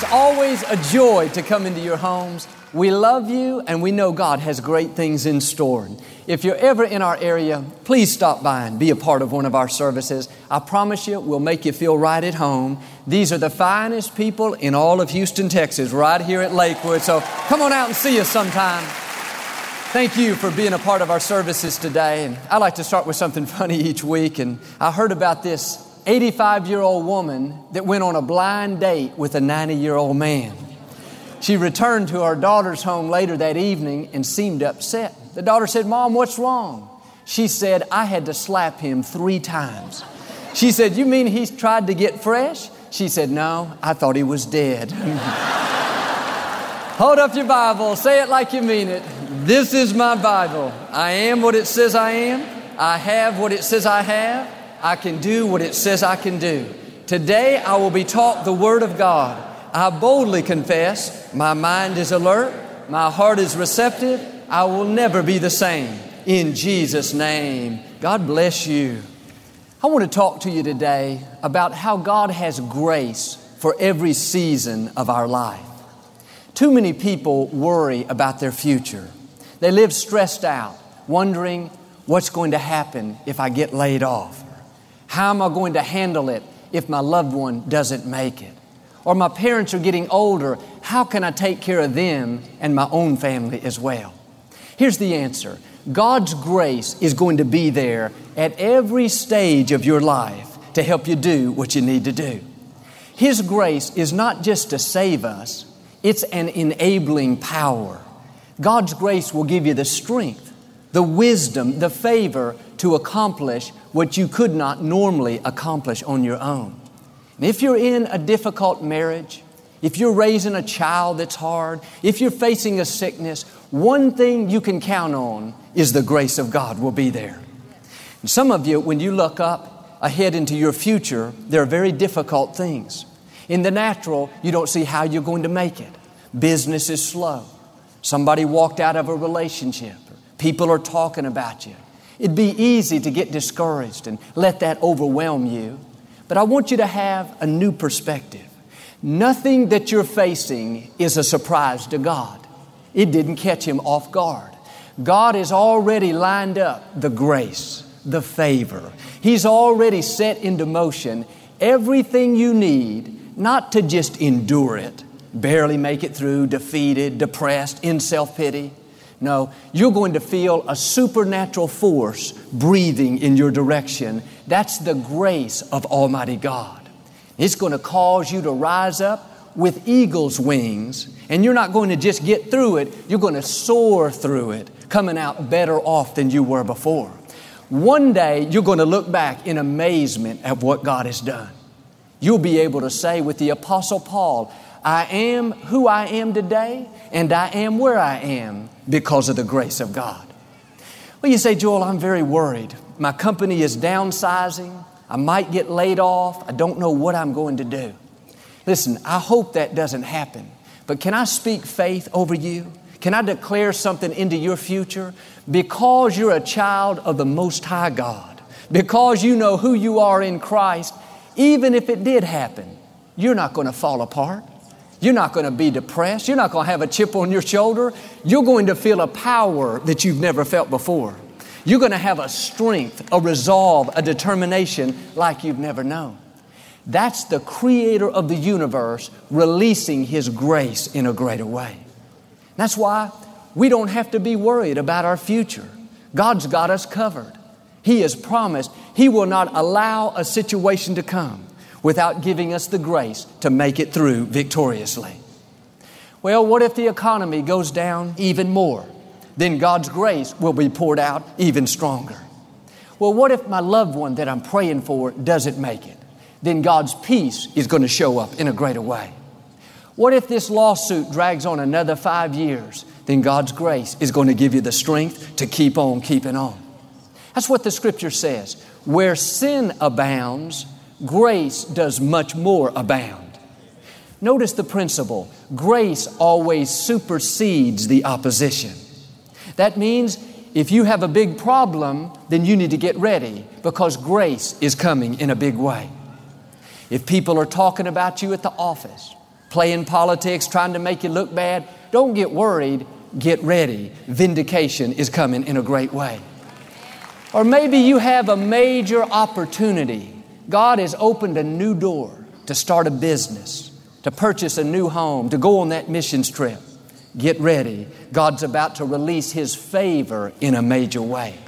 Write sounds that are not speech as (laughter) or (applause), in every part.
It's always a joy to come into your homes. We love you and we know God has great things in store. If you're ever in our area, please stop by and be a part of one of our services. I promise you, we'll make you feel right at home. These are the finest people in all of Houston, Texas, right here at Lakewood. So come on out and see us sometime. Thank you for being a part of our services today. And I like to start with something (laughs) funny each week. And I heard about this 85 year old woman that went on a blind date with a 90 year old man. She returned to her daughter's home later that evening and seemed upset. The daughter said, Mom, what's wrong? She said, I had to slap him three times. She said, You mean he's tried to get fresh? She said, No, I thought he was dead. (laughs) Hold up your Bible, say it like you mean it. This is my Bible. I am what it says I am, I have what it says I have. I can do what it says I can do. Today I will be taught the Word of God. I boldly confess, my mind is alert, my heart is receptive, I will never be the same. In Jesus' name, God bless you. I want to talk to you today about how God has grace for every season of our life. Too many people worry about their future. They live stressed out, wondering what's going to happen if I get laid off. How am I going to handle it if my loved one doesn't make it? Or my parents are getting older, how can I take care of them and my own family as well? Here's the answer God's grace is going to be there at every stage of your life to help you do what you need to do. His grace is not just to save us, it's an enabling power. God's grace will give you the strength, the wisdom, the favor to accomplish what you could not normally accomplish on your own. And if you're in a difficult marriage, if you're raising a child that's hard, if you're facing a sickness, one thing you can count on is the grace of God will be there. And some of you, when you look up ahead into your future, there are very difficult things. In the natural, you don't see how you're going to make it. Business is slow. Somebody walked out of a relationship. People are talking about you. It'd be easy to get discouraged and let that overwhelm you. But I want you to have a new perspective. Nothing that you're facing is a surprise to God. It didn't catch him off guard. God has already lined up the grace, the favor. He's already set into motion everything you need, not to just endure it, barely make it through, defeated, depressed, in self pity. No, you're going to feel a supernatural force breathing in your direction. That's the grace of Almighty God. It's going to cause you to rise up with eagle's wings, and you're not going to just get through it, you're going to soar through it, coming out better off than you were before. One day, you're going to look back in amazement at what God has done. You'll be able to say with the Apostle Paul, I am who I am today, and I am where I am because of the grace of God. Well, you say, Joel, I'm very worried. My company is downsizing. I might get laid off. I don't know what I'm going to do. Listen, I hope that doesn't happen. But can I speak faith over you? Can I declare something into your future? Because you're a child of the Most High God, because you know who you are in Christ, even if it did happen, you're not going to fall apart. You're not going to be depressed. You're not going to have a chip on your shoulder. You're going to feel a power that you've never felt before. You're going to have a strength, a resolve, a determination like you've never known. That's the creator of the universe releasing His grace in a greater way. That's why we don't have to be worried about our future. God's got us covered. He has promised He will not allow a situation to come without giving us the grace to make it through victoriously. Well, what if the economy goes down even more? Then God's grace will be poured out even stronger. Well, what if my loved one that I'm praying for doesn't make it? Then God's peace is going to show up in a greater way. What if this lawsuit drags on another five years? Then God's grace is going to give you the strength to keep on keeping on. That's what the scripture says. Where sin abounds, grace does much more abound. Notice the principle grace always supersedes the opposition. That means if you have a big problem, then you need to get ready because grace is coming in a big way. If people are talking about you at the office, playing politics, trying to make you look bad, don't get worried, get ready. Vindication is coming in a great way. Or maybe you have a major opportunity. God has opened a new door to start a business, to purchase a new home, to go on that missions trip. Get ready. God's about to release His favor in a major way.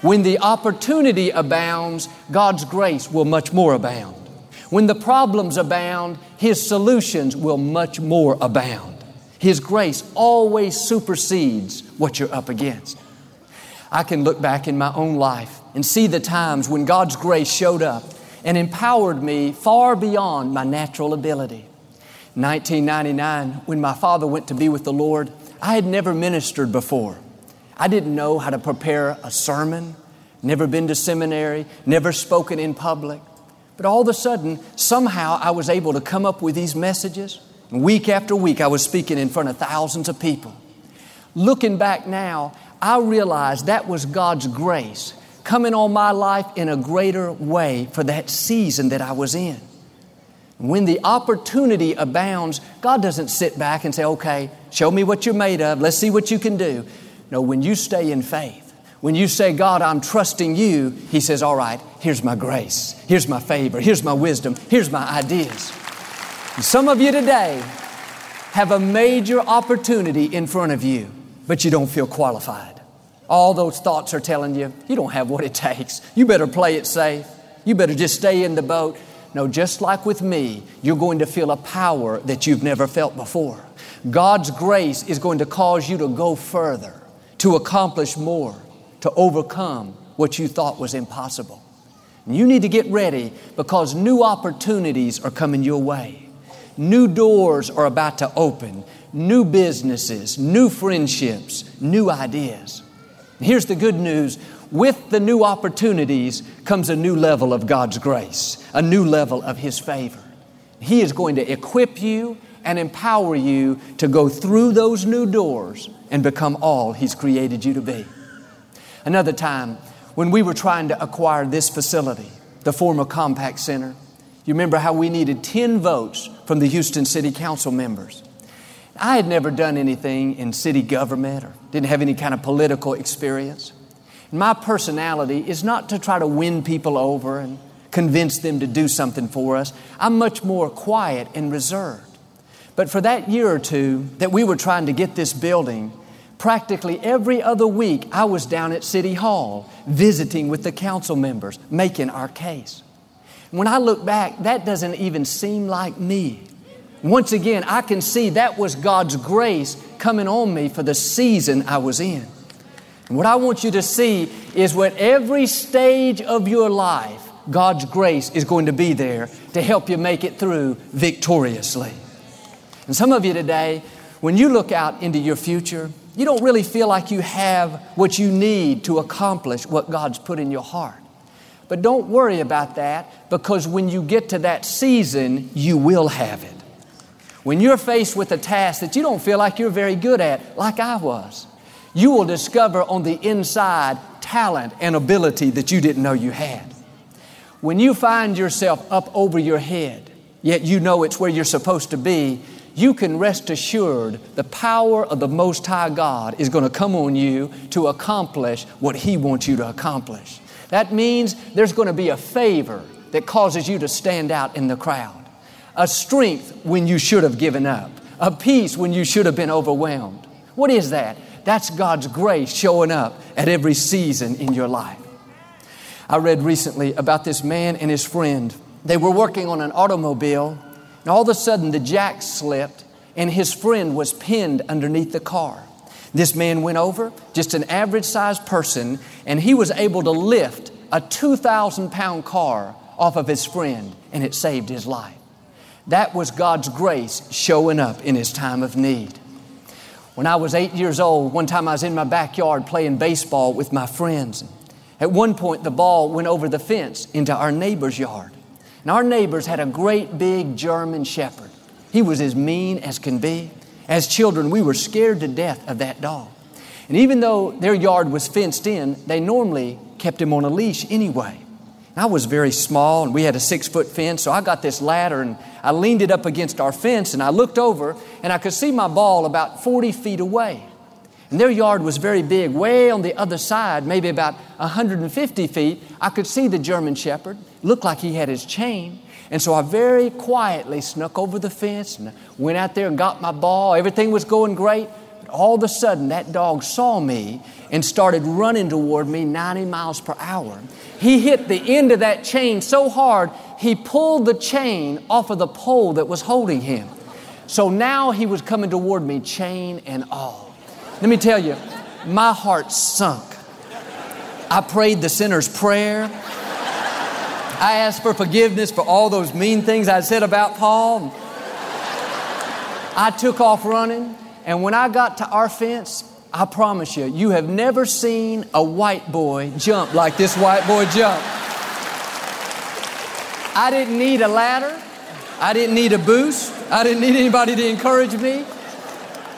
When the opportunity abounds, God's grace will much more abound. When the problems abound, His solutions will much more abound. His grace always supersedes what you're up against. I can look back in my own life and see the times when God's grace showed up and empowered me far beyond my natural ability. 1999, when my father went to be with the Lord, I had never ministered before. I didn't know how to prepare a sermon, never been to seminary, never spoken in public. But all of a sudden, somehow I was able to come up with these messages. Week after week, I was speaking in front of thousands of people. Looking back now, I realized that was God's grace coming on my life in a greater way for that season that I was in. When the opportunity abounds, God doesn't sit back and say, okay, show me what you're made of, let's see what you can do. No, when you stay in faith, when you say, God, I'm trusting you, He says, All right, here's my grace, here's my favor, here's my wisdom, here's my ideas. And some of you today have a major opportunity in front of you, but you don't feel qualified. All those thoughts are telling you, you don't have what it takes. You better play it safe. You better just stay in the boat. No, just like with me, you're going to feel a power that you've never felt before. God's grace is going to cause you to go further, to accomplish more to overcome what you thought was impossible. And you need to get ready because new opportunities are coming your way. New doors are about to open, new businesses, new friendships, new ideas. Here's the good news with the new opportunities comes a new level of God's grace, a new level of His favor. He is going to equip you and empower you to go through those new doors and become all He's created you to be. Another time, when we were trying to acquire this facility, the former Compaq Center, you remember how we needed 10 votes from the Houston City Council members. I had never done anything in city government or didn't have any kind of political experience. My personality is not to try to win people over and convince them to do something for us. I'm much more quiet and reserved. But for that year or two that we were trying to get this building, Practically every other week, I was down at City Hall visiting with the council members, making our case. When I look back, that doesn't even seem like me. Once again, I can see that was God's grace coming on me for the season I was in. And what I want you to see is what every stage of your life, God's grace is going to be there to help you make it through victoriously. And some of you today, when you look out into your future, you don't really feel like you have what you need to accomplish what God's put in your heart. But don't worry about that because when you get to that season, you will have it. When you're faced with a task that you don't feel like you're very good at, like I was, you will discover on the inside talent and ability that you didn't know you had. When you find yourself up over your head, yet you know it's where you're supposed to be, you can rest assured the power of the Most High God is going to come on you to accomplish what He wants you to accomplish. That means there's going to be a favor that causes you to stand out in the crowd, a strength when you should have given up, a peace when you should have been overwhelmed. What is that? That's God's grace showing up at every season in your life. I read recently about this man and his friend. They were working on an automobile and all of a sudden, the jack slipped, and his friend was pinned underneath the car. This man went over, just an average sized person, and he was able to lift a 2,000 pound car off of his friend, and it saved his life. That was God's grace showing up in His time of need. When I was eight years old, one time I was in my backyard playing baseball with my friends. At one point, the ball went over the fence into our neighbor's yard. And our neighbors had a great big German shepherd. He was as mean as can be. As children, we were scared to death of that dog. And even though their yard was fenced in, they normally kept him on a leash anyway. I was very small and we had a six foot fence, so I got this ladder and I leaned it up against our fence and I looked over and I could see my ball about 40 feet away. And their yard was very big, way on the other side, maybe about 150 feet. I could see the German Shepherd, looked like he had his chain. And so I very quietly snuck over the fence and went out there and got my ball. Everything was going great. All of a sudden, that dog saw me and started running toward me 90 miles per hour. He hit the end of that chain so hard, he pulled the chain off of the pole that was holding him. So now he was coming toward me, chain and all. Let me tell you, my heart sunk. I prayed the sinner's prayer. I asked for forgiveness for all those mean things I said about Paul. I took off running, and when I got to our fence, I promise you, you have never seen a white boy jump like this white boy jumped. I didn't need a ladder. I didn't need a boost. I didn't need anybody to encourage me.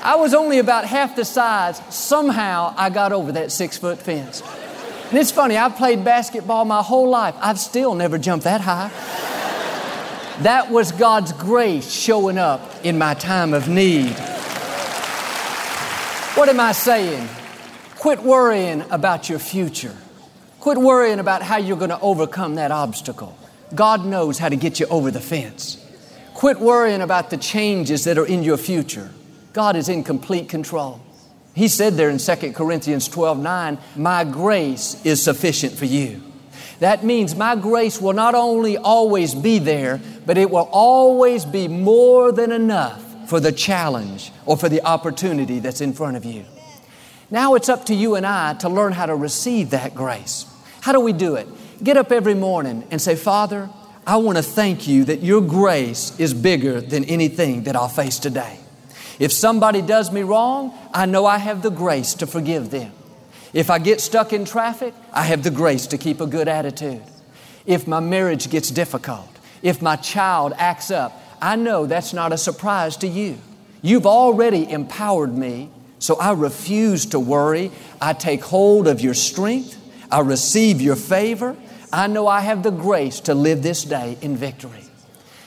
I was only about half the size. Somehow I got over that six foot fence. And it's funny, I've played basketball my whole life. I've still never jumped that high. That was God's grace showing up in my time of need. What am I saying? Quit worrying about your future. Quit worrying about how you're going to overcome that obstacle. God knows how to get you over the fence. Quit worrying about the changes that are in your future. God is in complete control. He said there in 2 Corinthians 12 9, My grace is sufficient for you. That means my grace will not only always be there, but it will always be more than enough for the challenge or for the opportunity that's in front of you. Now it's up to you and I to learn how to receive that grace. How do we do it? Get up every morning and say, Father, I want to thank you that your grace is bigger than anything that I'll face today. If somebody does me wrong, I know I have the grace to forgive them. If I get stuck in traffic, I have the grace to keep a good attitude. If my marriage gets difficult, if my child acts up, I know that's not a surprise to you. You've already empowered me, so I refuse to worry. I take hold of your strength. I receive your favor. I know I have the grace to live this day in victory.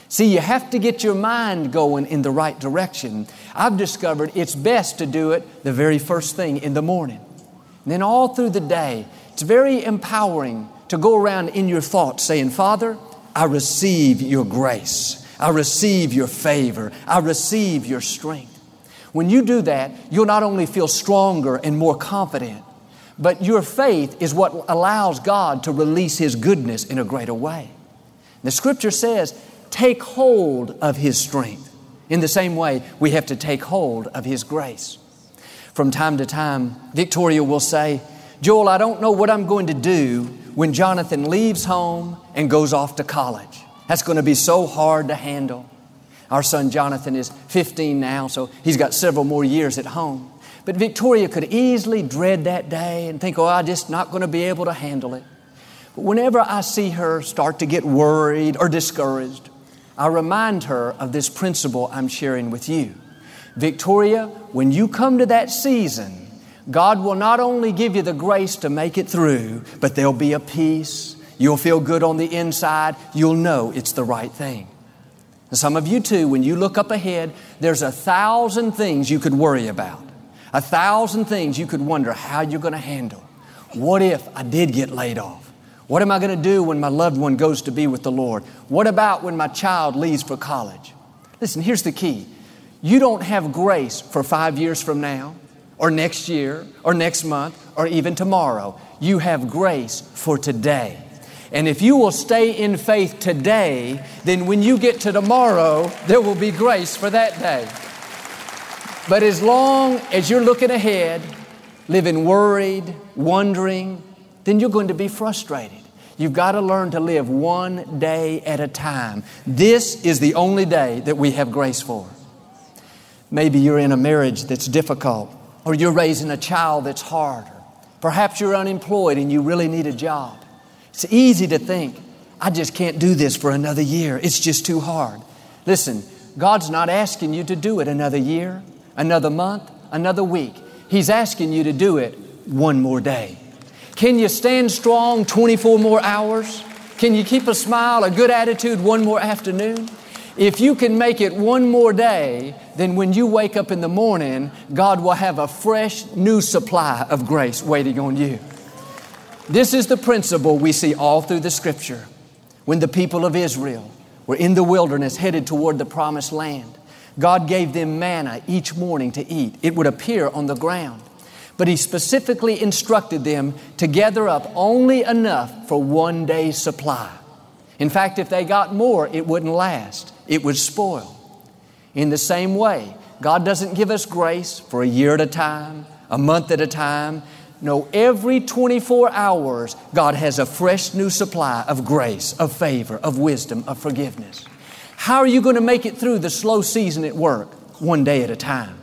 See, you have to get your mind going in the right direction. I've discovered it's best to do it the very first thing in the morning. And then all through the day, it's very empowering to go around in your thoughts saying, Father, I receive your grace. I receive your favor. I receive your strength. When you do that, you'll not only feel stronger and more confident, but your faith is what allows God to release His goodness in a greater way. The scripture says, take hold of His strength. In the same way, we have to take hold of His grace. From time to time, Victoria will say, Joel, I don't know what I'm going to do when Jonathan leaves home and goes off to college. That's going to be so hard to handle. Our son Jonathan is 15 now, so he's got several more years at home. But Victoria could easily dread that day and think, oh, I'm just not going to be able to handle it. But whenever I see her start to get worried or discouraged, I remind her of this principle I'm sharing with you. Victoria, when you come to that season, God will not only give you the grace to make it through, but there'll be a peace, You'll feel good on the inside. You'll know it's the right thing. And some of you too, when you look up ahead, there's a thousand things you could worry about. A thousand things you could wonder how you're going to handle. What if I did get laid off? What am I going to do when my loved one goes to be with the Lord? What about when my child leaves for college? Listen, here's the key. You don't have grace for five years from now, or next year, or next month, or even tomorrow. You have grace for today. And if you will stay in faith today, then when you get to tomorrow, there will be grace for that day. But as long as you're looking ahead, living worried, wondering, then you're going to be frustrated. You've got to learn to live one day at a time. This is the only day that we have grace for. Maybe you're in a marriage that's difficult, or you're raising a child that's hard. Perhaps you're unemployed and you really need a job. It's easy to think, I just can't do this for another year. It's just too hard. Listen, God's not asking you to do it another year, another month, another week. He's asking you to do it one more day. Can you stand strong 24 more hours? Can you keep a smile, a good attitude one more afternoon? If you can make it one more day, then when you wake up in the morning, God will have a fresh new supply of grace waiting on you. This is the principle we see all through the scripture. When the people of Israel were in the wilderness headed toward the promised land, God gave them manna each morning to eat. It would appear on the ground. But He specifically instructed them to gather up only enough for one day's supply. In fact, if they got more, it wouldn't last, it would spoil. In the same way, God doesn't give us grace for a year at a time, a month at a time. No, every 24 hours, God has a fresh new supply of grace, of favor, of wisdom, of forgiveness. How are you going to make it through the slow season at work? One day at a time.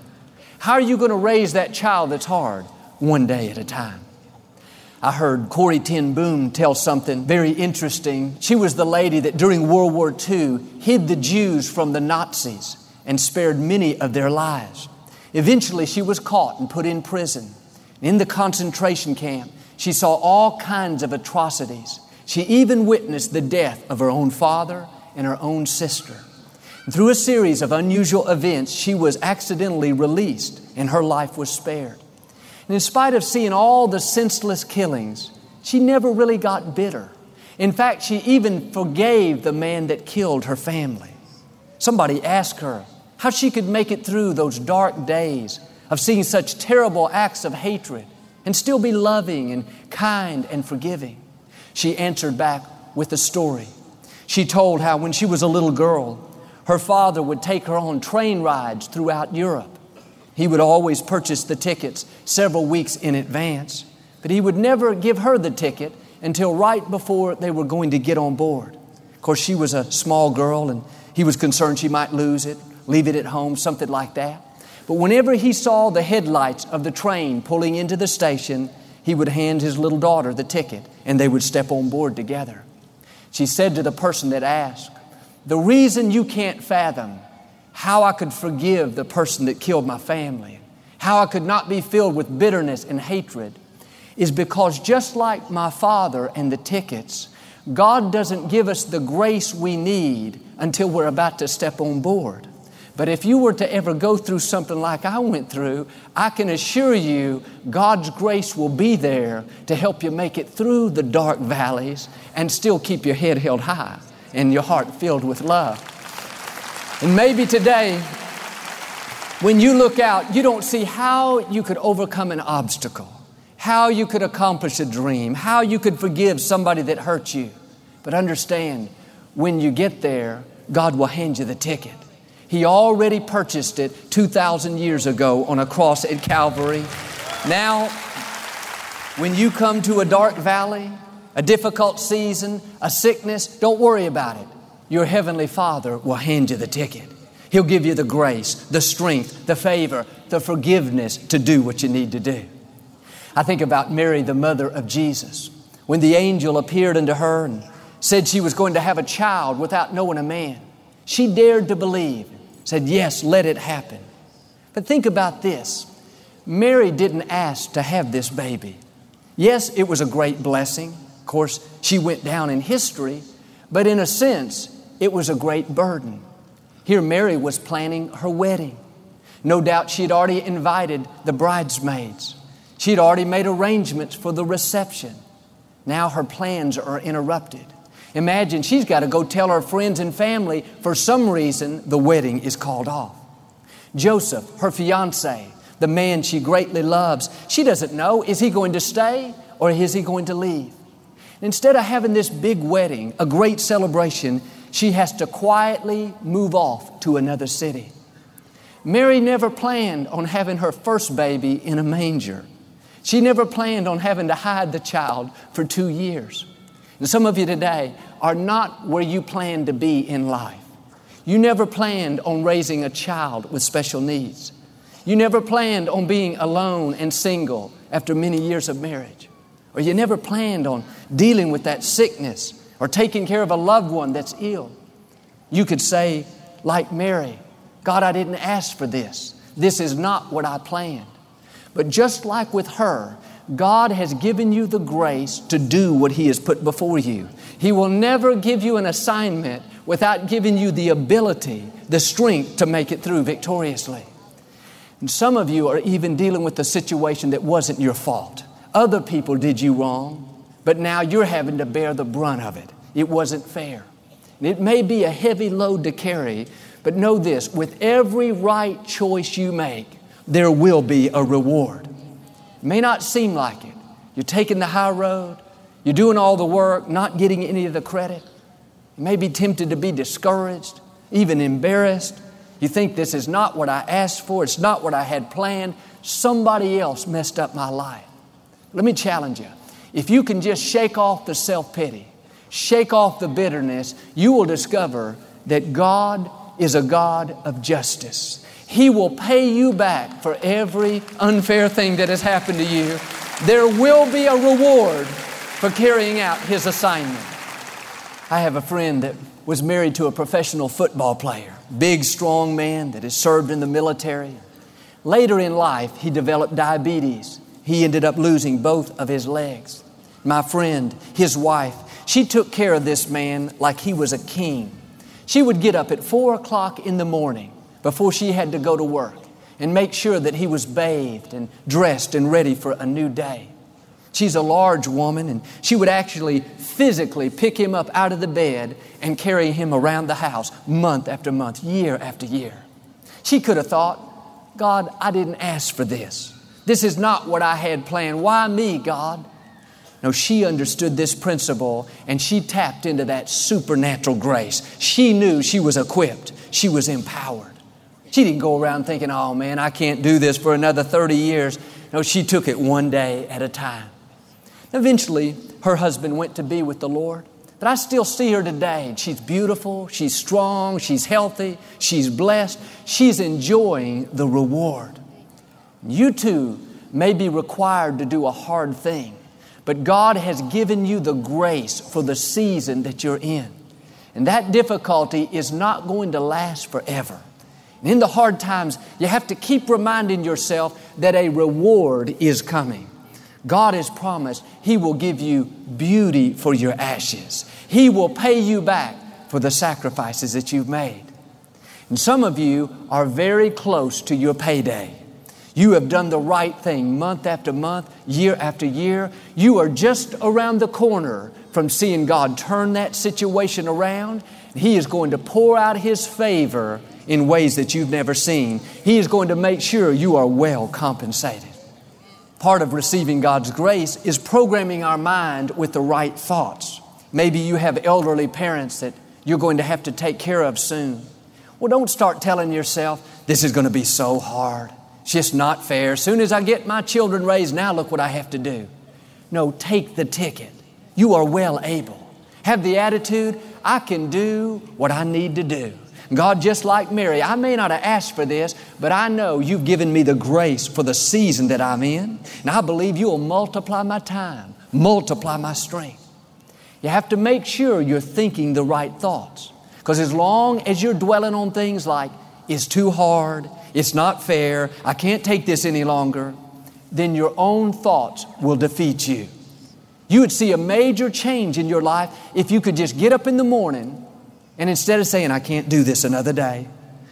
How are you going to raise that child that's hard? One day at a time. I heard Corrie ten Boom tell something very interesting. She was the lady that during World War II hid the Jews from the Nazis and spared many of their lives. Eventually, she was caught and put in prison. In the concentration camp, she saw all kinds of atrocities. She even witnessed the death of her own father and her own sister. And through a series of unusual events, she was accidentally released and her life was spared. And in spite of seeing all the senseless killings, she never really got bitter. In fact, she even forgave the man that killed her family. Somebody asked her how she could make it through those dark days of seeing such terrible acts of hatred and still be loving and kind and forgiving. She answered back with a story. She told how when she was a little girl, her father would take her on train rides throughout Europe. He would always purchase the tickets several weeks in advance, but he would never give her the ticket until right before they were going to get on board. Of course, she was a small girl and he was concerned she might lose it, leave it at home, something like that. But whenever he saw the headlights of the train pulling into the station, he would hand his little daughter the ticket and they would step on board together. She said to the person that asked, The reason you can't fathom how I could forgive the person that killed my family, how I could not be filled with bitterness and hatred, is because just like my father and the tickets, God doesn't give us the grace we need until we're about to step on board. But if you were to ever go through something like I went through, I can assure you God's grace will be there to help you make it through the dark valleys and still keep your head held high and your heart filled with love. And maybe today, when you look out, you don't see how you could overcome an obstacle, how you could accomplish a dream, how you could forgive somebody that hurt you. But understand, when you get there, God will hand you the ticket. He already purchased it 2,000 years ago on a cross at Calvary. Now, when you come to a dark valley, a difficult season, a sickness, don't worry about it your Heavenly Father will hand you the ticket. He'll give you the grace, the strength, the favor, the forgiveness to do what you need to do. I think about Mary, the mother of Jesus, when the angel appeared unto her and said she was going to have a child without knowing a man. She dared to believe, said, Yes, let it happen. But think about this Mary didn't ask to have this baby. Yes, it was a great blessing. Of course, she went down in history, but in a sense, it was a great burden. Here, Mary was planning her wedding. No doubt she had already invited the bridesmaids. She had already made arrangements for the reception. Now her plans are interrupted. Imagine she's got to go tell her friends and family for some reason the wedding is called off. Joseph, her fiance, the man she greatly loves, she doesn't know is he going to stay or is he going to leave? Instead of having this big wedding, a great celebration, she has to quietly move off to another city. Mary never planned on having her first baby in a manger. She never planned on having to hide the child for two years. And some of you today are not where you plan to be in life. You never planned on raising a child with special needs. You never planned on being alone and single after many years of marriage. Or you never planned on dealing with that sickness or taking care of a loved one that's ill. You could say, like Mary, God, I didn't ask for this. This is not what I planned. But just like with her, God has given you the grace to do what He has put before you. He will never give you an assignment without giving you the ability, the strength to make it through victoriously. And some of you are even dealing with a situation that wasn't your fault. Other people did you wrong, but now you're having to bear the brunt of it. It wasn't fair. And it may be a heavy load to carry, but know this with every right choice you make, there will be a reward. It may not seem like it. You're taking the high road, you're doing all the work, not getting any of the credit. You may be tempted to be discouraged, even embarrassed. You think this is not what I asked for, it's not what I had planned. Somebody else messed up my life. Let me challenge you. If you can just shake off the self pity, shake off the bitterness, you will discover that God is a God of justice. He will pay you back for every unfair thing that has happened to you. There will be a reward for carrying out His assignment. I have a friend that was married to a professional football player, big, strong man that has served in the military. Later in life, he developed diabetes. He ended up losing both of his legs. My friend, his wife, she took care of this man like he was a king. She would get up at four o'clock in the morning before she had to go to work and make sure that he was bathed and dressed and ready for a new day. She's a large woman, and she would actually physically pick him up out of the bed and carry him around the house month after month, year after year. She could have thought, God, I didn't ask for this. This is not what I had planned. Why me, God? No, she understood this principle and she tapped into that supernatural grace. She knew she was equipped, she was empowered. She didn't go around thinking, oh man, I can't do this for another 30 years. No, she took it one day at a time. Eventually, her husband went to be with the Lord. But I still see her today. She's beautiful, she's strong, she's healthy, she's blessed, she's enjoying the reward. You too may be required to do a hard thing. But God has given you the grace for the season that you're in. And that difficulty is not going to last forever. In the hard times, you have to keep reminding yourself that a reward is coming. God has promised He will give you beauty for your ashes. He will pay you back for the sacrifices that you've made. And some of you are very close to your payday. You have done the right thing month after month, year after year. You are just around the corner from seeing God turn that situation around. He is going to pour out His favor in ways that you've never seen. He is going to make sure you are well compensated. Part of receiving God's grace is programming our mind with the right thoughts. Maybe you have elderly parents that you're going to have to take care of soon. Well, don't start telling yourself, this is going to be so hard. It's just not fair. As soon as I get my children raised, now look what I have to do. No, take the ticket. You are well able. Have the attitude, I can do what I need to do. God, just like Mary, I may not have asked for this, but I know you've given me the grace for the season that I'm in. And I believe you'll multiply my time, multiply my strength. You have to make sure you're thinking the right thoughts. Because as long as you're dwelling on things like, it's too hard, it's not fair, I can't take this any longer, then your own thoughts will defeat you. You would see a major change in your life if you could just get up in the morning and instead of saying, I can't do this another day,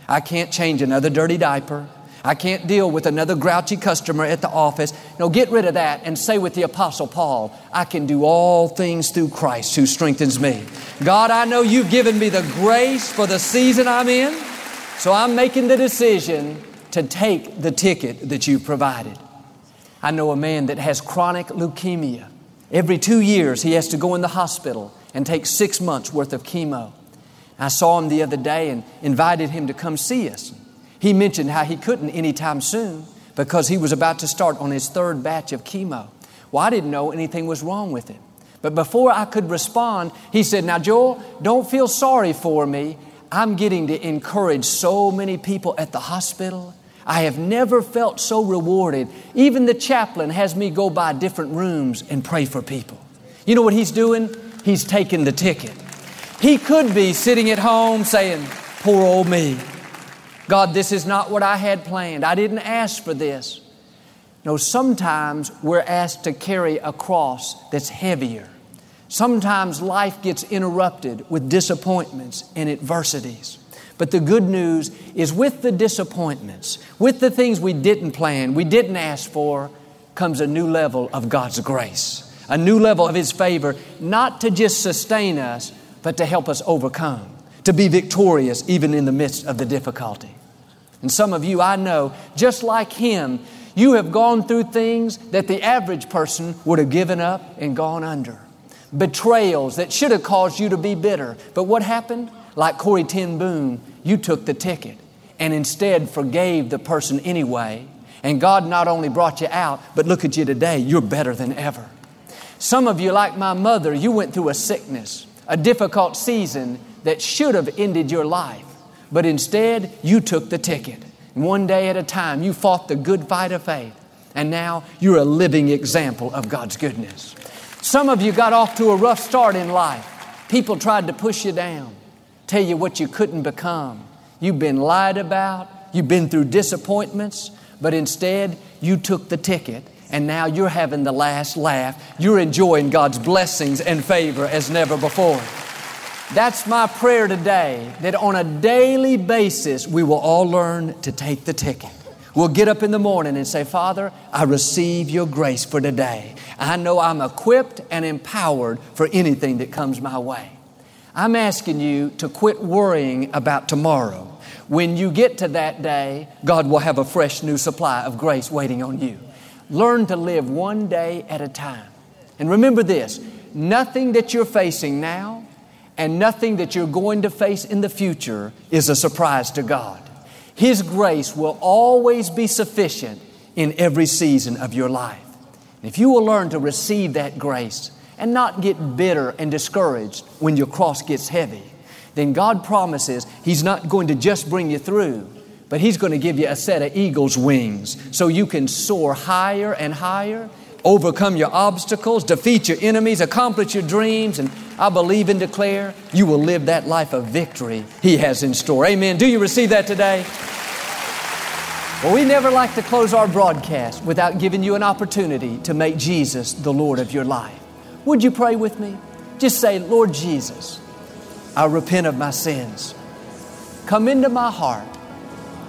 I can't change another dirty diaper, I can't deal with another grouchy customer at the office. No, get rid of that and say with the Apostle Paul, I can do all things through Christ who strengthens me. God, I know you've given me the grace for the season I'm in. So I'm making the decision to take the ticket that you provided. I know a man that has chronic leukemia. Every two years, he has to go in the hospital and take six months worth of chemo. I saw him the other day and invited him to come see us. He mentioned how he couldn't anytime soon because he was about to start on his third batch of chemo. Well, I didn't know anything was wrong with him. But before I could respond, he said, Now, Joel, don't feel sorry for me. I'm getting to encourage so many people at the hospital. I have never felt so rewarded. Even the chaplain has me go by different rooms and pray for people. You know what he's doing? He's taking the ticket. He could be sitting at home saying, Poor old me. God, this is not what I had planned. I didn't ask for this. No, sometimes we're asked to carry a cross that's heavier. Sometimes life gets interrupted with disappointments and adversities. But the good news is with the disappointments, with the things we didn't plan, we didn't ask for, comes a new level of God's grace, a new level of His favor, not to just sustain us, but to help us overcome, to be victorious even in the midst of the difficulty. And some of you, I know, just like Him, you have gone through things that the average person would have given up and gone under. Betrayals that should have caused you to be bitter. But what happened? Like Corrie ten Boom, you took the ticket and instead forgave the person anyway. And God not only brought you out, but look at you today, you're better than ever. Some of you, like my mother, you went through a sickness, a difficult season that should have ended your life, but instead you took the ticket. One day at a time, you fought the good fight of faith, and now you're a living example of God's goodness. Some of you got off to a rough start in life. People tried to push you down tell you what you couldn't become. You've been lied about, you've been through disappointments, but instead you took the ticket and now you're having the last laugh. You're enjoying God's blessings and favor as never before. That's my prayer today that on a daily basis we will all learn to take the ticket. We'll get up in the morning and say, Father, I receive your grace for today. I know I'm equipped and empowered for anything that comes my way. I'm asking you to quit worrying about tomorrow. When you get to that day, God will have a fresh new supply of grace waiting on you. Learn to live one day at a time. And remember this nothing that you're facing now and nothing that you're going to face in the future is a surprise to God. His grace will always be sufficient in every season of your life. If you will learn to receive that grace, and not get bitter and discouraged when your cross gets heavy, then God promises He's not going to just bring you through, but He's going to give you a set of eagle's wings so you can soar higher and higher, overcome your obstacles, defeat your enemies, accomplish your dreams, and I believe and declare you will live that life of victory He has in store. Amen. Do you receive that today? Well, we never like to close our broadcast without giving you an opportunity to make Jesus the Lord of your life. Would you pray with me? Just say, Lord Jesus, I repent of my sins. Come into my heart.